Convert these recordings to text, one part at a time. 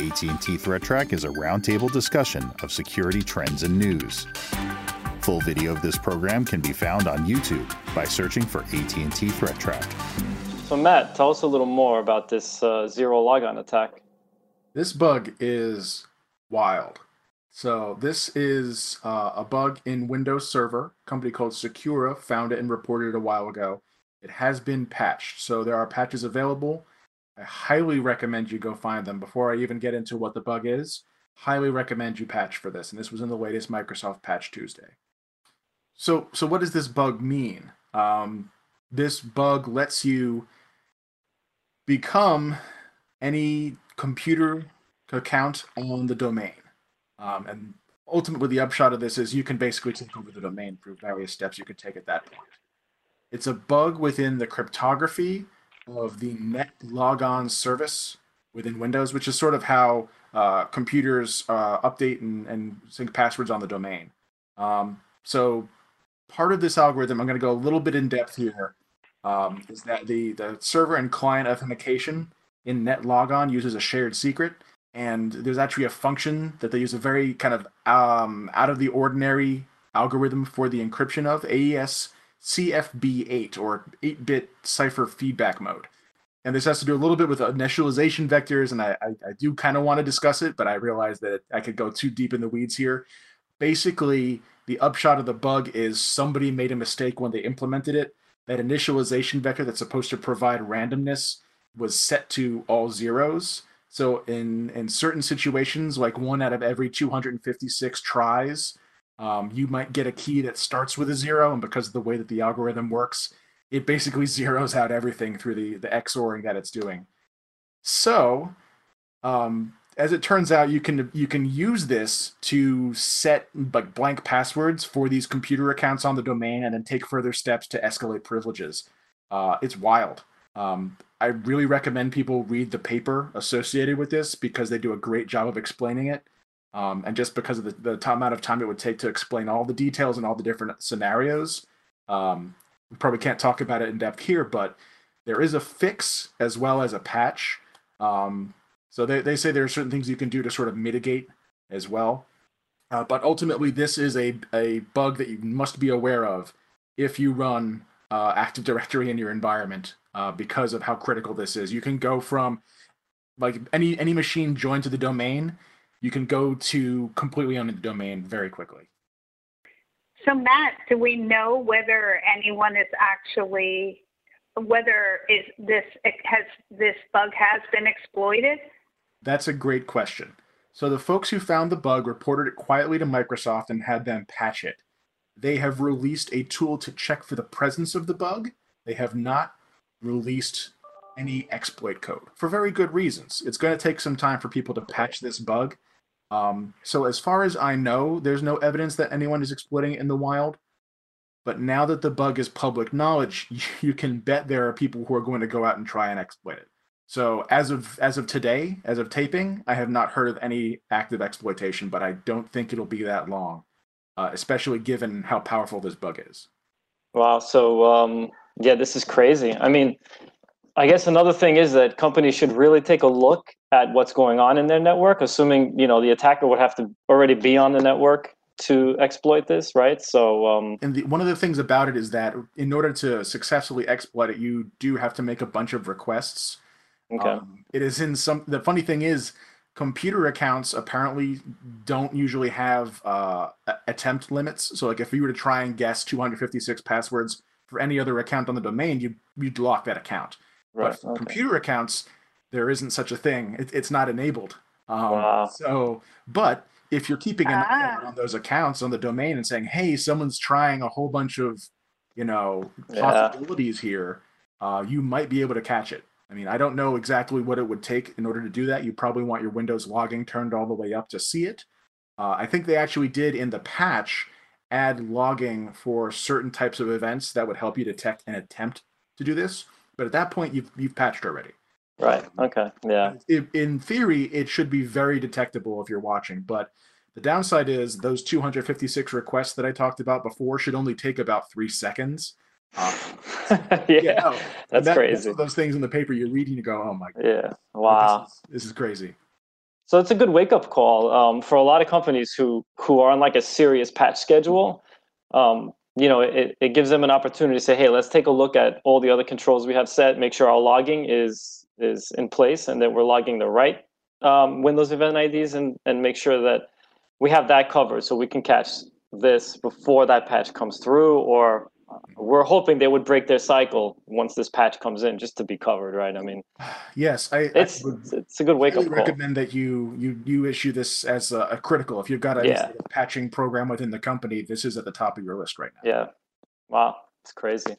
AT&T Threat Track is a roundtable discussion of security trends and news. Full video of this program can be found on YouTube by searching for AT&T Threat Track. So Matt, tell us a little more about this uh, Zerologon attack. This bug is wild. So this is uh, a bug in Windows Server. A company called Secura found it and reported it a while ago. It has been patched, so there are patches available. I highly recommend you go find them. Before I even get into what the bug is, highly recommend you patch for this. And this was in the latest Microsoft Patch Tuesday. So, so what does this bug mean? Um, this bug lets you become any computer account on the domain. Um, and ultimately, the upshot of this is you can basically take over the domain through various steps you can take at that point. It's a bug within the cryptography of the net logon service within Windows, which is sort of how uh, computers uh, update and, and, sync passwords on the domain. Um, so part of this algorithm, I'm going to go a little bit in depth here, um, is that the, the server and client authentication in Netlogon uses a shared secret. And there's actually a function that they use a very kind of um, out of the ordinary algorithm for the encryption of AES CFB8 or 8 bit cipher feedback mode. And this has to do a little bit with initialization vectors, and I, I, I do kind of want to discuss it, but I realize that I could go too deep in the weeds here. Basically, the upshot of the bug is somebody made a mistake when they implemented it. That initialization vector that's supposed to provide randomness was set to all zeros. So in in certain situations, like one out of every 256 tries, um, you might get a key that starts with a zero, and because of the way that the algorithm works, it basically zeroes out everything through the the XORing that it's doing. So, um, as it turns out, you can you can use this to set like blank passwords for these computer accounts on the domain, and then take further steps to escalate privileges. Uh, it's wild. Um, I really recommend people read the paper associated with this because they do a great job of explaining it. Um, and just because of the, the amount of time it would take to explain all the details and all the different scenarios, um, we probably can't talk about it in depth here, but there is a fix as well as a patch. Um, so they, they say there are certain things you can do to sort of mitigate as well. Uh, but ultimately, this is a, a bug that you must be aware of if you run uh, Active Directory in your environment uh, because of how critical this is. You can go from like any any machine joined to the domain you can go to completely on the domain very quickly. So Matt, do we know whether anyone is actually whether is this has this bug has been exploited? That's a great question. So the folks who found the bug reported it quietly to Microsoft and had them patch it. They have released a tool to check for the presence of the bug. They have not released any exploit code for very good reasons. It's going to take some time for people to patch this bug um, so as far as I know, there's no evidence that anyone is exploiting it in the wild. But now that the bug is public knowledge, you can bet there are people who are going to go out and try and exploit it. So as of as of today, as of taping, I have not heard of any active exploitation, but I don't think it'll be that long, uh, especially given how powerful this bug is. Wow. So um, yeah, this is crazy. I mean, I guess another thing is that companies should really take a look at what's going on in their network, assuming you know the attacker would have to already be on the network to exploit this, right? So, um, and the, one of the things about it is that in order to successfully exploit it, you do have to make a bunch of requests. Okay. Um, it is in some. The funny thing is, computer accounts apparently don't usually have uh, attempt limits. So, like if you were to try and guess 256 passwords for any other account on the domain, you you'd lock that account. Right. But okay. computer accounts, there isn't such a thing. It, it's not enabled. Um, wow. So, but if you're keeping an eye ah. on those accounts on the domain and saying, "Hey, someone's trying a whole bunch of, you know, possibilities yeah. here," uh, you might be able to catch it. I mean, I don't know exactly what it would take in order to do that. You probably want your Windows logging turned all the way up to see it. Uh, I think they actually did in the patch add logging for certain types of events that would help you detect an attempt to do this. But at that point, you've you've patched already. Right. Okay. Yeah. In theory, it should be very detectable if you're watching, but the downside is those 256 requests that I talked about before should only take about three seconds. Um, yeah, that's that, crazy. those things in the paper you read and you go, "Oh my god!" Yeah, wow, this is, this is crazy. so it's a good wake up call um, for a lot of companies who who are on like a serious patch schedule. Um, you know, it, it gives them an opportunity to say, hey, let's take a look at all the other controls we have set, make sure our logging is is in place, and that we're logging the right um, Windows event IDs, and and make sure that we have that covered so we can catch this before that patch comes through, or we're hoping they would break their cycle once this patch comes in just to be covered right? I mean yes i it's I would it's a good wake up really call. recommend that you you you issue this as a, a critical. If you've got a, Yeah. patching program within the company this is at the top of your list right now. Yeah. Wow it's crazy.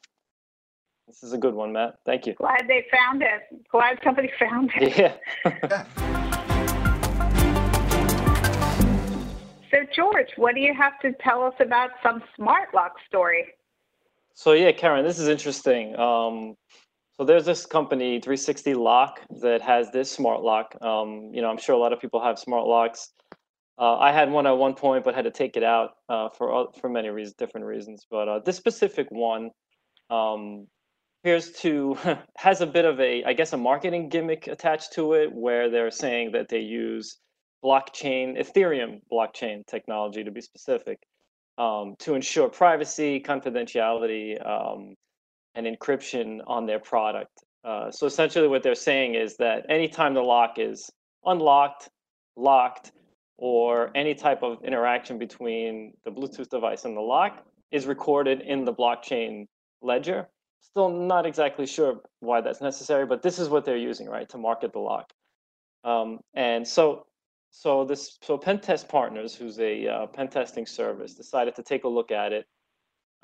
This is a good one matt. Thank you. Glad they found it. Glad somebody found it. yeah. So, George, what do you have to tell us about some smart lock story? So yeah, Karen, this is interesting. Um, so there's this company, 360 Lock, that has this smart lock. Um, you know, I'm sure a lot of people have smart locks. Uh, I had one at one point, but had to take it out uh, for for many reasons, different reasons. But uh, this specific one um, appears to has a bit of a, I guess, a marketing gimmick attached to it, where they're saying that they use blockchain, Ethereum blockchain technology to be specific um, to ensure privacy, confidentiality, um, and encryption on their product. Uh, so essentially, what they're saying is that anytime the lock is unlocked, locked, or any type of interaction between the Bluetooth device and the lock is recorded in the blockchain ledger. Still not exactly sure why that's necessary, but this is what they're using, right, to market the lock. Um, and so so this so Pentest Partners, who's a uh, pen testing service, decided to take a look at it,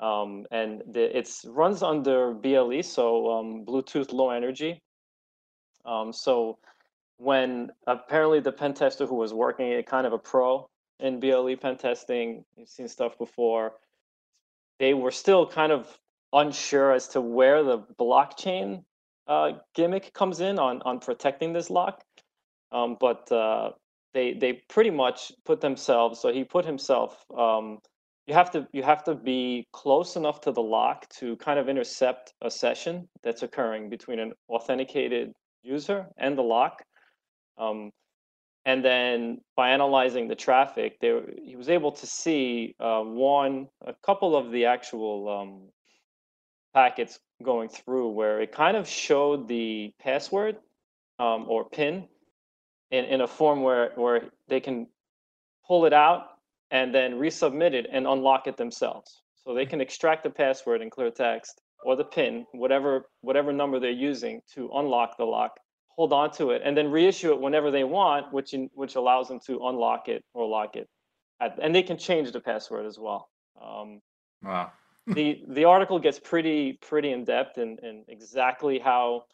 um, and it runs under BLE, so um, Bluetooth Low Energy. Um, so when apparently the pen tester who was working it, kind of a pro in BLE pen testing, you've seen stuff before. They were still kind of unsure as to where the blockchain uh, gimmick comes in on on protecting this lock. Um, but uh, they they pretty much put themselves. So he put himself. Um, you have to you have to be close enough to the lock to kind of intercept a session that's occurring between an authenticated user and the lock. Um, and then by analyzing the traffic, there he was able to see uh, one, a couple of the actual um, packets going through where it kind of showed the password um, or PIN in, in a form where, where they can pull it out and then resubmit it and unlock it themselves. So they can extract the password in clear text or the PIN, whatever whatever number they're using to unlock the lock, hold on to it, and then reissue it whenever they want, which in, which allows them to unlock it or lock it. At, and they can change the password as well. Um, wow the the article gets pretty pretty in depth in, in exactly how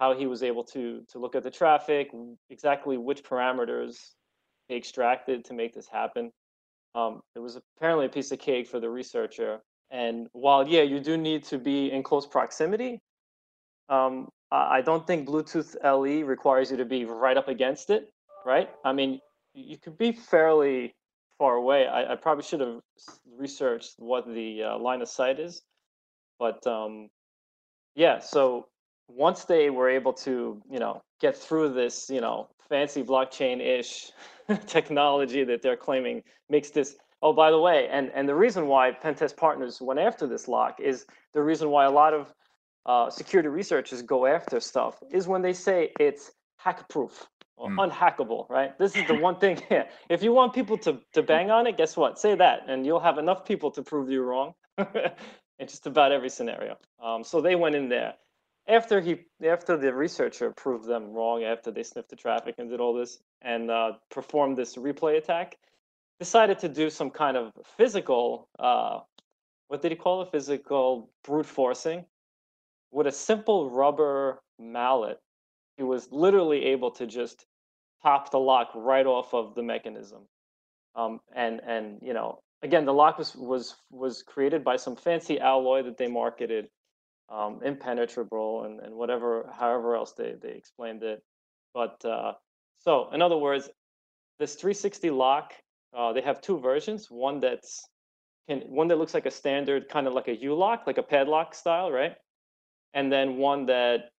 how he was able to to look at the traffic, exactly which parameters he extracted to make this happen. Um, it was apparently a piece of cake for the researcher. And while yeah, you do need to be in close proximity, um, I don't think Bluetooth LE requires you to be right up against it, right? I mean, you could be fairly far away. I, I probably should have researched what the uh, line of sight is, but um, yeah. So once they were able to, you know, get through this, you know, fancy blockchain-ish technology that they're claiming makes this. Oh, by the way, and and the reason why Pentest Partners went after this lock is the reason why a lot of uh, security researchers go after stuff is when they say it's hack-proof or Mm. unhackable, right? This is the one thing. Yeah. If you want people to to bang on it, guess what? Say that, and you'll have enough people to prove you wrong in just about every scenario. Um, so they went in there after he after the researcher proved them wrong after they sniffed the traffic and did all this and uh, performed this replay attack decided to do some kind of physical uh, what did he call it? Physical brute forcing. With a simple rubber mallet he was literally able to just pop the lock right off of the mechanism. Um, and and you know again the lock was was was created by some fancy alloy that they marketed um, impenetrable and, and whatever however else they, they explained it but uh, so in other words this 360 lock uh, they have two versions one that's can one that looks like a standard kind of like a u-lock like a padlock style right and then one that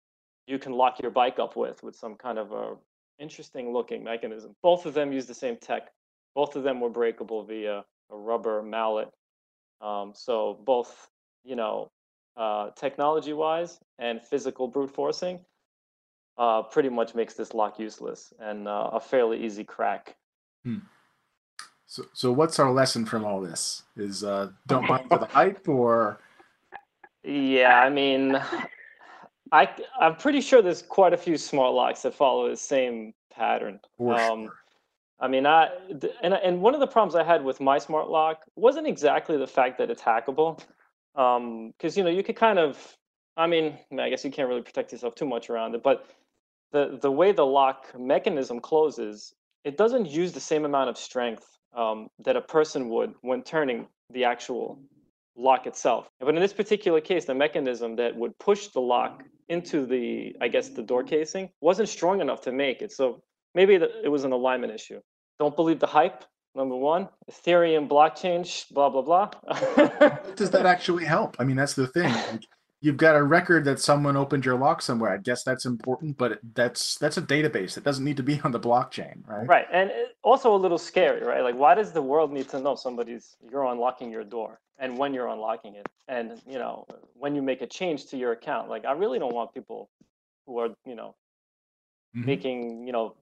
you can lock your bike up with with some kind of a interesting looking mechanism. Both of them use the same tech. Both of them were breakable via a rubber mallet. Um, so both, you know, uh, technology wise and physical brute forcing uh, pretty much makes this lock useless and uh, a fairly easy crack. Hmm. So, so what's our lesson from all this? Is uh, don't buy into the hype, or yeah, I mean, I I'm pretty sure there's quite a few smart locks that follow the same pattern. For um, sure. I mean, I and and one of the problems I had with my smart lock wasn't exactly the fact that it's hackable, because um, you know you could kind of, I mean, I guess you can't really protect yourself too much around it, but the the way the lock mechanism closes, it doesn't use the same amount of strength um, that a person would when turning the actual lock itself. But in this particular case, the mechanism that would push the lock into the, I guess, the door casing wasn't strong enough to make it. So maybe it was an alignment issue. Don't believe the hype. Number one, Ethereum blockchain, blah blah blah. Does that actually help? I mean, that's the thing. Like, you've got a record that someone opened your lock somewhere. I guess that's important, but that's that's a database. that doesn't need to be on the blockchain, right? Right, and also a little scary, right? Like, why does the world need to know somebody's you're unlocking your door and when you're unlocking it, and you know when you make a change to your account? Like, I really don't want people who are you know mm-hmm. making you know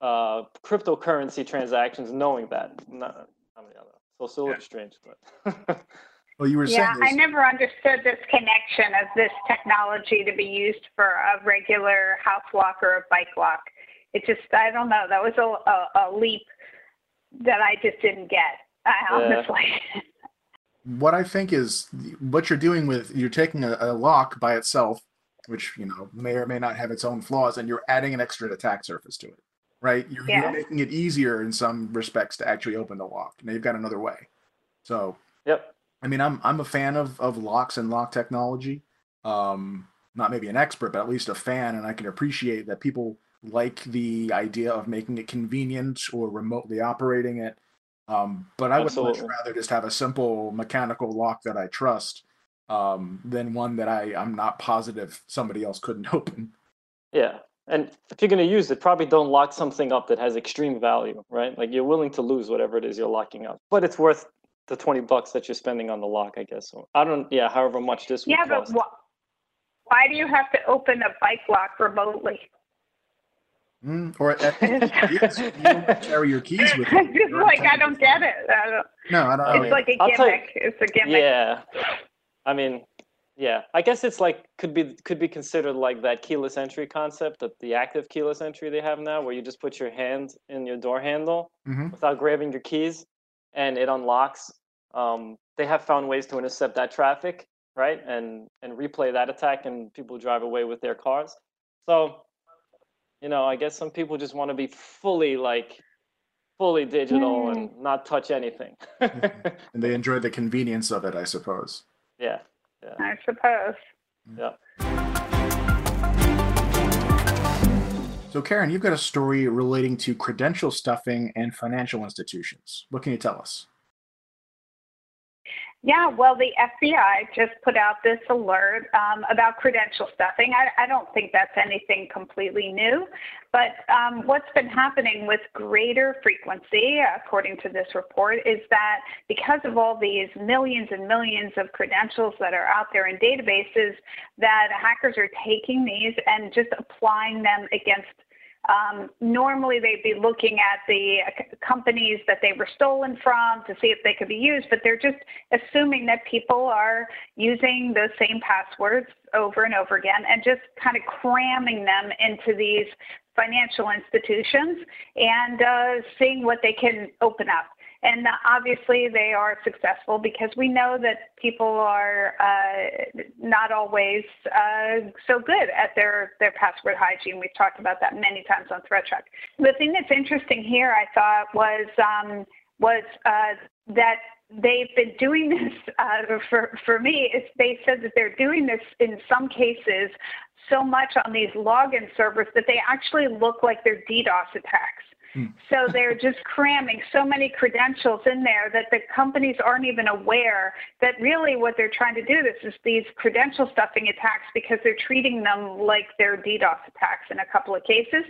uh, cryptocurrency transactions knowing that. Not, I mean, so it's a little yeah. strange, but. Well, you were yeah, saying. Yeah, I never understood this connection of this technology to be used for a regular house lock or a bike lock. It just, I don't know. That was a, a, a leap that I just didn't get, honestly. Yeah. what I think is what you're doing with you're taking a, a, lock by itself, which you know may or may not have its own flaws, and you're adding an extra attack surface to it, right? You're, yeah. you're making it easier in some respects to actually open the lock. Now you've got another way. So. Yep. I mean, I'm I'm a fan of of locks and lock technology. Um, not maybe an expert, but at least a fan, and I can appreciate that people like the idea of making it convenient or remotely operating it. Um, but I would much rather just have a simple mechanical lock that I trust um, than one that I I'm not positive somebody else couldn't open. Yeah, and if you're going to use it, probably don't lock something up that has extreme value, right? Like you're willing to lose whatever it is you're locking up, but it's worth the 20 bucks that you're spending on the lock, I guess. So I don't, yeah, however much this yeah, but wh- why do you have to open a bike lock remotely? Mm, or at, you carry your keys with you. It's like I don't get it. I don't, no, I don't. It's like a gimmick. You, it's a gimmick. Yeah, I mean, yeah, I guess it's like could be could be considered like that keyless entry concept, that the active keyless entry they have now, where you just put your hand in your door handle mm-hmm. without grabbing your keys, and it unlocks. Um, they have found ways to intercept that traffic, right, and and replay that attack, and people drive away with their cars. So, you know, I guess some people just want to be fully like fully digital mm. and not touch anything. and they enjoy the convenience of it, I suppose. Yeah. Yeah. I suppose. Yeah. So, Karen, you've got a story relating to credential stuffing and financial institutions. What can you tell us? Yeah, well, the FBI just put out this alert um, about credential stuffing. I, I, don't think that's anything completely new, but um, what's been happening with greater frequency, according to this report, is that because of all these millions and millions of credentials that are out there in databases, that hackers are taking these and just applying them against um, normally, they'd be looking at the companies that they were stolen from to see if they could be used, but they're just assuming that people are using those same passwords over and over again and just kind of cramming them into these financial institutions and uh, seeing what they can open up. And obviously, they are successful because we know that people are uh, not always uh, so good at their, their password hygiene. We've talked about that many times on Threat Track. The thing that's interesting here, I thought, was um, was uh, that they've been doing this uh, for for me. It's, they said that they're doing this in some cases so much on these login servers that they actually look like they're DDoS attacks. Hmm. So they're just cramming so many credentials in there that the companies aren't even aware that really what they're trying to do this is these credential stuffing attacks because they're treating them like they're DDoS attacks in a couple of cases.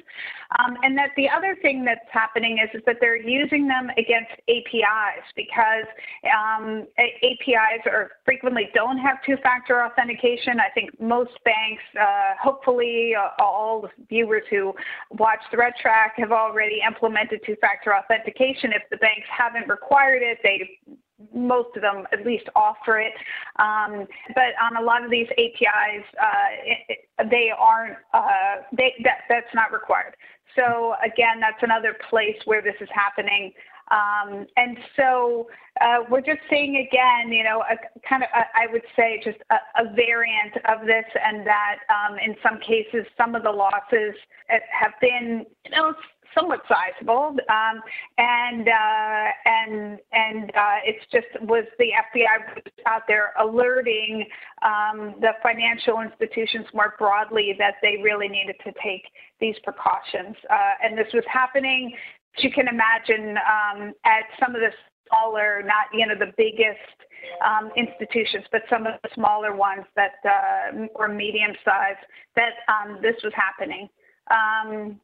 Um, and that the other thing that's happening is, is that they're using them against APIs because um, APIs are frequently don't have two-factor authentication. I think most banks, uh, hopefully uh, all the viewers who watch Threat Track have already implemented two-factor authentication. If the banks haven't required it, they most of them at least offer it. Um, but on a lot of these APIs, uh, it, they aren't, uh, they, that, that's not required. So again, that's another place where this is happening. Um, and so uh, we're just seeing again, you know, a kind of, a, I would say, just a, a, variant of this, and that um, in some cases, some of the losses have been, you know, somewhat sizable, um, and uh, and and uh, it's just was the FBI out there alerting um, the financial institutions more broadly that they really needed to take these precautions, uh, and this was happening. You can imagine um, at some of the smaller, not you know the biggest um, institutions, but some of the smaller ones that uh, were medium sized, that um, this was happening. Um,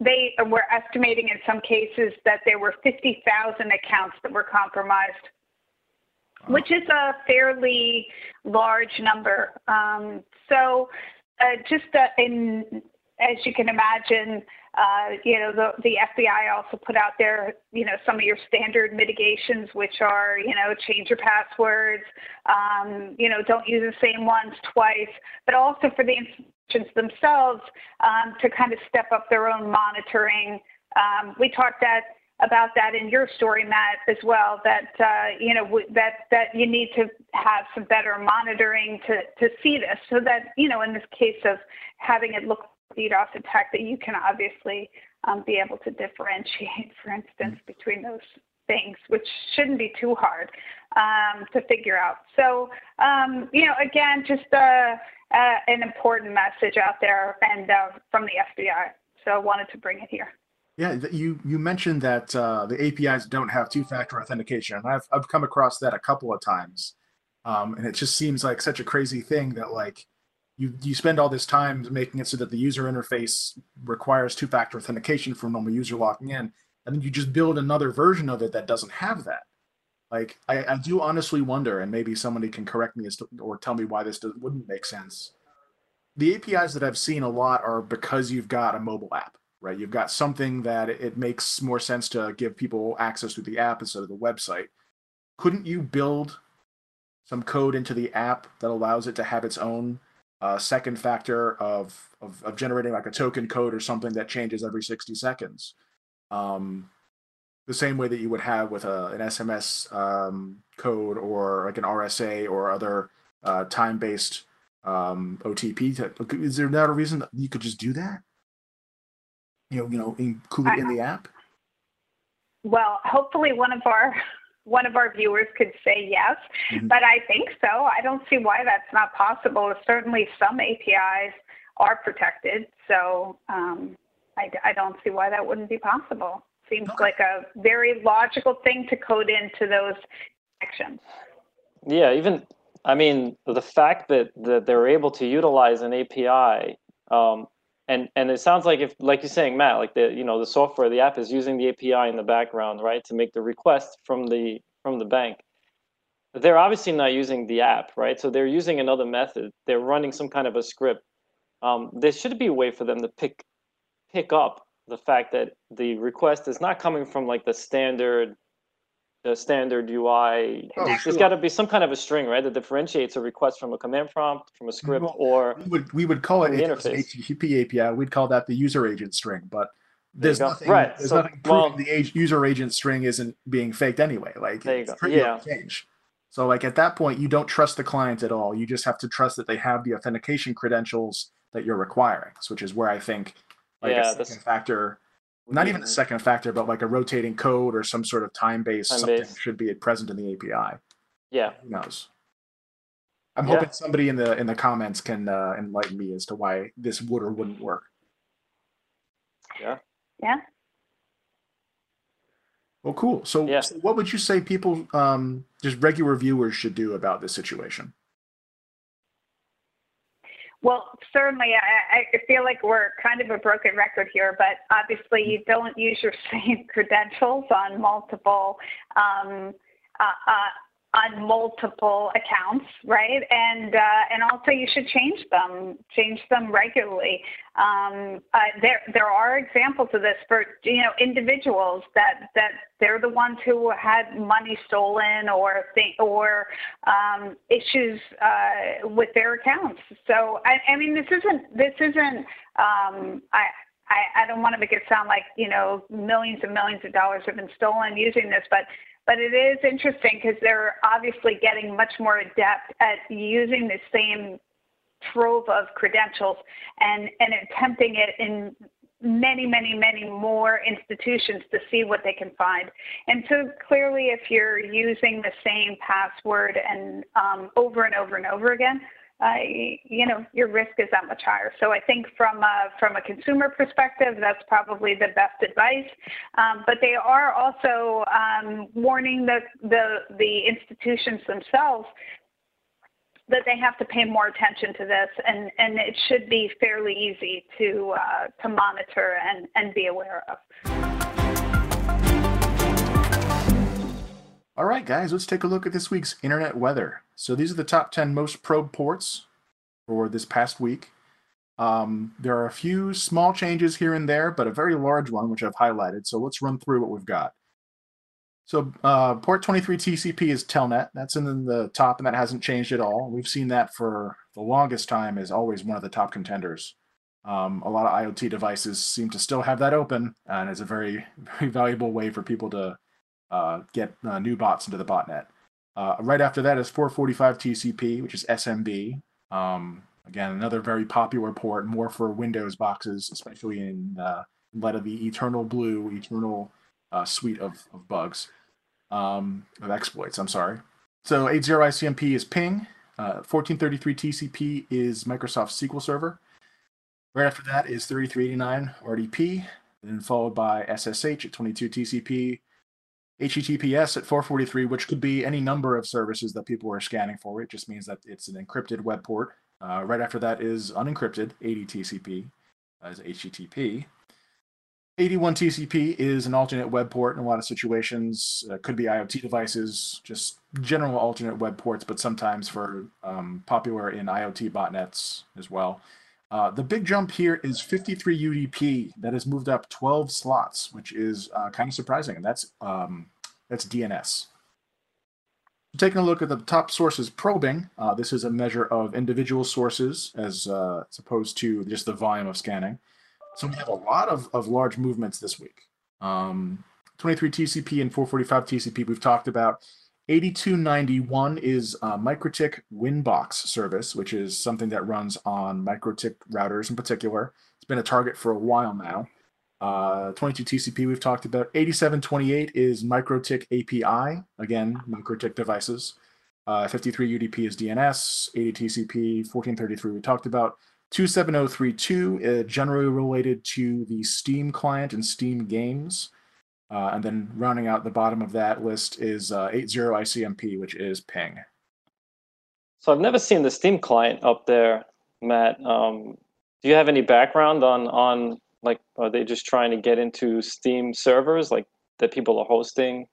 they were estimating in some cases that there were 50,000 accounts that were compromised, wow. which is a fairly large number. Um, so, uh, just uh, in, as you can imagine, uh, you know, the, the FBI also put out there, you know, some of your standard mitigations, which are, you know, change your passwords, um, you know, don't use the same ones twice, but also for the institutions themselves um, to kind of step up their own monitoring. Um, we talked that about that in your story, Matt, as well. That uh, you know that that you need to have some better monitoring to to see this, so that you know in this case of having it look DDoS attack, that you can obviously um, be able to differentiate, for instance, between those things, which shouldn't be too hard um, to figure out. So, um, you know, again, just uh, uh, an important message out there and uh, from the FBI. So I wanted to bring it here. Yeah, you you mentioned that uh, the APIs don't have two-factor authentication. And I've I've come across that a couple of times, um, and it just seems like such a crazy thing that like you you spend all this time making it so that the user interface requires two-factor authentication for normal user logging in, and then you just build another version of it that doesn't have that. Like, I, I do honestly wonder, and maybe somebody can correct me as to, or tell me why this does, wouldn't make sense. The APIs that I've seen a lot are because you've got a mobile app, right? You've got something that it makes more sense to give people access to the app instead of the website. Couldn't you build some code into the app that allows it to have its own uh, second factor of, of, of generating like a token code or something that changes every 60 seconds? Um, the same way that you would have with a, an SMS um, code or like an RSA or other uh, time-based um, OTP. Is there not a reason that you could just do that? You know, you know, include it in the app. Well, hopefully one of our one of our viewers could say yes, mm-hmm. but I think so. I don't see why that's not possible. Certainly, some APIs are protected, so um, I, I don't see why that wouldn't be possible. Seems okay. like a very logical thing to code into those actions. Yeah, even I mean the fact that that they're able to utilize an API, um, and and it sounds like if like you're saying, Matt, like the you know the software, the app is using the API in the background, right, to make the request from the from the bank. They're obviously not using the app, right? So they're using another method. They're running some kind of a script. Um, there should be a way for them to pick pick up the fact that the request is not coming from like the standard the standard UI. Oh, There's sure. got to be some kind of a string, right, that differentiates a request from a command prompt, from a script, well, or we would we would call it interface. HTTP API. We'd call that the user agent string, but there's nothing. Right. There's so, nothing proving well, the user agent string isn't being faked anyway. Like there you go. yeah. Change. So like at that point, you don't trust the client at all. You just have to trust that they have the authentication credentials that you're requiring, which is where I think like yeah, a second factor not even a second factor, but like a rotating code or some sort of time based time something should be present in the API. Yeah. Who knows? I'm yeah. hoping somebody in the in the comments can uh, enlighten me as to why this would or wouldn't work. Yeah. Yeah. Well, cool. So, Yeah. so what would you say people, um, just regular viewers, should do about this situation? Well, certainly, I, I feel like we're kind of a broken record here, but obviously, you don't use your same credentials on multiple um, uh, uh, on multiple accounts, right? And uh, and also, you should change them, change them regularly. Um, uh, there there are examples of this for you know individuals that that they're the ones who had money stolen or th- or um, issues uh, with their accounts. So I, I mean, this isn't this isn't um, I. I, I don't want to make it sound like you know millions and millions of dollars have been stolen using this, but but it is interesting because they're obviously getting much more adept at using the same trove of credentials and and attempting it in many many many more institutions to see what they can find. And so clearly if you're using the same password and um, over and over and over again uh, you know your risk is that much higher. So I think from a, from a consumer perspective, that's probably the best advice. Um, but they are also um, warning the, the the institutions themselves that they have to pay more attention to this, and, and it should be fairly easy to uh, to monitor and, and be aware of. All right, guys, let's take a look at this week's internet weather. So these are the top 10 most probed ports for this past week. Um, there are a few small changes here and there, but a very large one, which I've highlighted. So let's run through what we've got. So uh, port 23 TCP is Telnet. That's in the top, and that hasn't changed at all. We've seen that for the longest time as always one of the top contenders. Um, a lot of IoT devices seem to still have that open, and it's a very, very valuable way for people to uh, get uh, new bots into the botnet. Uh, right after that is 445 TCP, which is SMB. Um, again, another very popular port, more for Windows boxes, especially in uh, light of the Eternal Blue, Eternal uh, suite of, of bugs, um, of exploits. I'm sorry. So 80 ICMP is ping. 1433 TCP is Microsoft SQL Server. Right after that is 3389 RDP, then followed by SSH at 22 TCP, HTTPS at 443, which could be any number of services that people are scanning for. It just means that it's an encrypted web port. Uh, right after that is unencrypted, 80 TCP as HTTP. 81 TCP is an alternate web port in a lot of situations. Uh, could be IoT devices, just general alternate web ports, but sometimes for um, popular in IoT botnets as well. Uh, the big jump here is 53 UDP. That has moved up 12 slots, which is uh, kind of surprising. And that's um, that's DNS. Taking a look at the top sources probing, uh, this is a measure of individual sources as, uh, as opposed to just the volume of scanning. So we have a lot of, of large movements this week. Um, 23 TCP and 445 TCP we've talked about. 8291 is uh, MikroTik Winbox service, which is something that runs on MikroTik routers in particular. It's been a target for a while now. Uh, 22 TCP we've talked about. 8728 is MikroTik API, again, MikroTik devices. Uh, 53 UDP is DNS. 80 TCP, 1433 we talked about. 27032, uh, generally related to the Steam client and Steam games. Uh, and then rounding out the bottom of that list is uh, 80 ICMP, which is ping. So I've never seen the Steam client up there, Matt. Um, do you have any background on on like are they just trying to get into Steam servers like that people are hosting?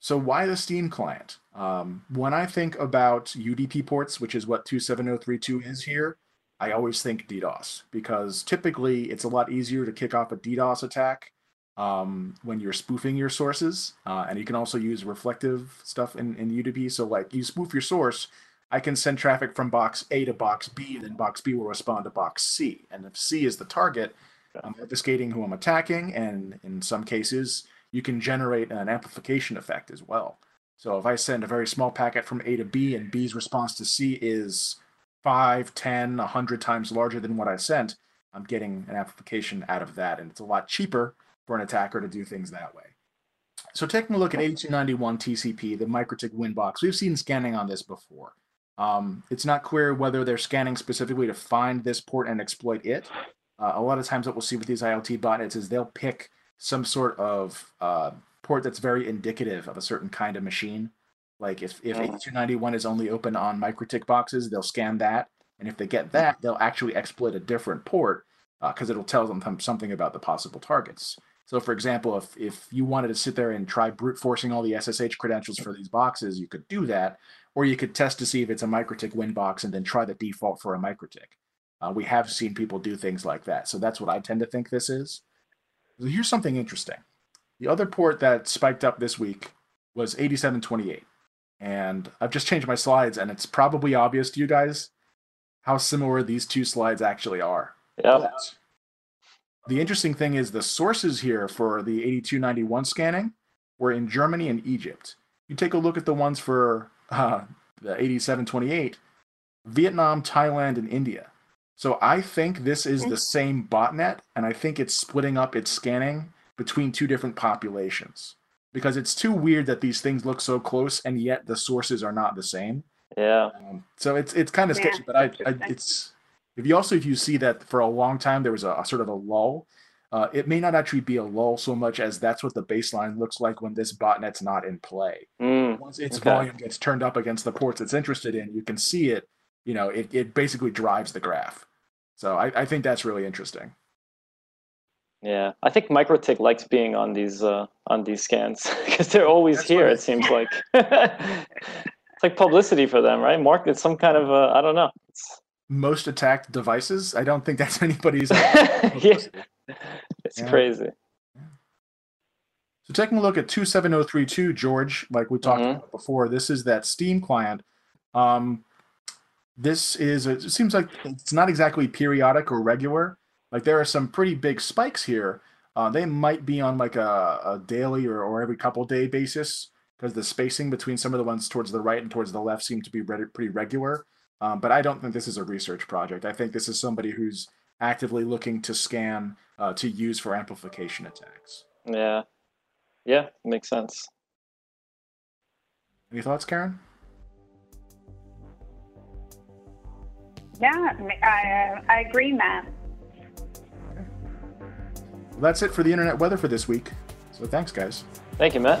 So why the Steam client? Um, when I think about UDP ports, which is what 27032 is here, I always think DDoS because typically it's a lot easier to kick off a DDoS attack um, when you're spoofing your sources. Uh, and you can also use reflective stuff in, in UDP. So, like, you spoof your source, I can send traffic from box A to box B, and then box B will respond to box C. And if C is the target, I'm obfuscating who I'm attacking. And in some cases, you can generate an amplification effect as well. So, if I send a very small packet from A to B and B's response to C is 5, 10, 100 times larger than what I sent, I'm getting an amplification out of that. And it's a lot cheaper for an attacker to do things that way. So taking a look at 8291 TCP, the MikroTik Winbox, we've seen scanning on this before. Um, it's not clear whether they're scanning specifically to find this port and exploit it. Uh, a lot of times what we'll see with these IoT botnets is they'll pick some sort of uh, port that's very indicative of a certain kind of machine. Like if, if Mhm. 8291 is only open on MikroTik boxes, they'll scan that. And if they get that, they'll actually exploit a different port because it'll tell them th- something about the possible targets. So, for example, if, if you wanted to sit there and try brute forcing all the SSH credentials for these boxes, you could do that. Or you could test to see if it's a MikroTik Winbox and then try the default for a MikroTik. Uh, we have seen people do things like that. So that's what I tend to think this is. So here's something interesting. The other port that spiked up this week was 8728. And I've just changed my slides, and it's probably obvious to you guys how similar these two slides actually are. Yeah. But the interesting thing is the sources here for the 8291 scanning were in Germany and Egypt. You take a look at the ones for uh, the 8728, Vietnam, Thailand, and India. So I think this is the same botnet, and I think it's splitting up its scanning between two different populations because it's too weird that these things look so close and yet the sources are not the same. Yeah. Um, so it's it's kind of Yeah, sketchy, but I, I it's if you also if you see that for a long time there was a, a sort of a lull, uh, it may not actually be a lull so much as that's what the baseline looks like when this botnet's not in play. Mm. Once its Okay. volume gets turned up against the ports it's interested in, you can see it. You know, it it basically drives the graph. So I, I think that's really interesting. Yeah. I think MikroTik likes being on these uh, on these scans because they're always That's here. It seems like it's like publicity for them, right? Mark, it's some kind of uh, I don't know. Most attacked devices. I don't think that's anybody's. yeah. It's Yeah. crazy. So taking a look at 27032, George, like we talked Mhm. about before, this is that Steam client. Um, this is it seems like it's not exactly periodic or regular. Like there are some pretty big spikes here. Uh, they might be on like a, a daily or, or every couple day basis because the spacing between some of the ones towards the right and towards the left seem to be re- pretty regular. Um, but I don't think this is a research project. I think this is somebody who's actively looking to scan uh, to use for amplification attacks. Yeah. Yeah, makes sense. Any thoughts, Karen? Yeah, I, I agree, Matt. Well, that's it for the internet weather for this week. So thanks, guys. Thank you, Matt.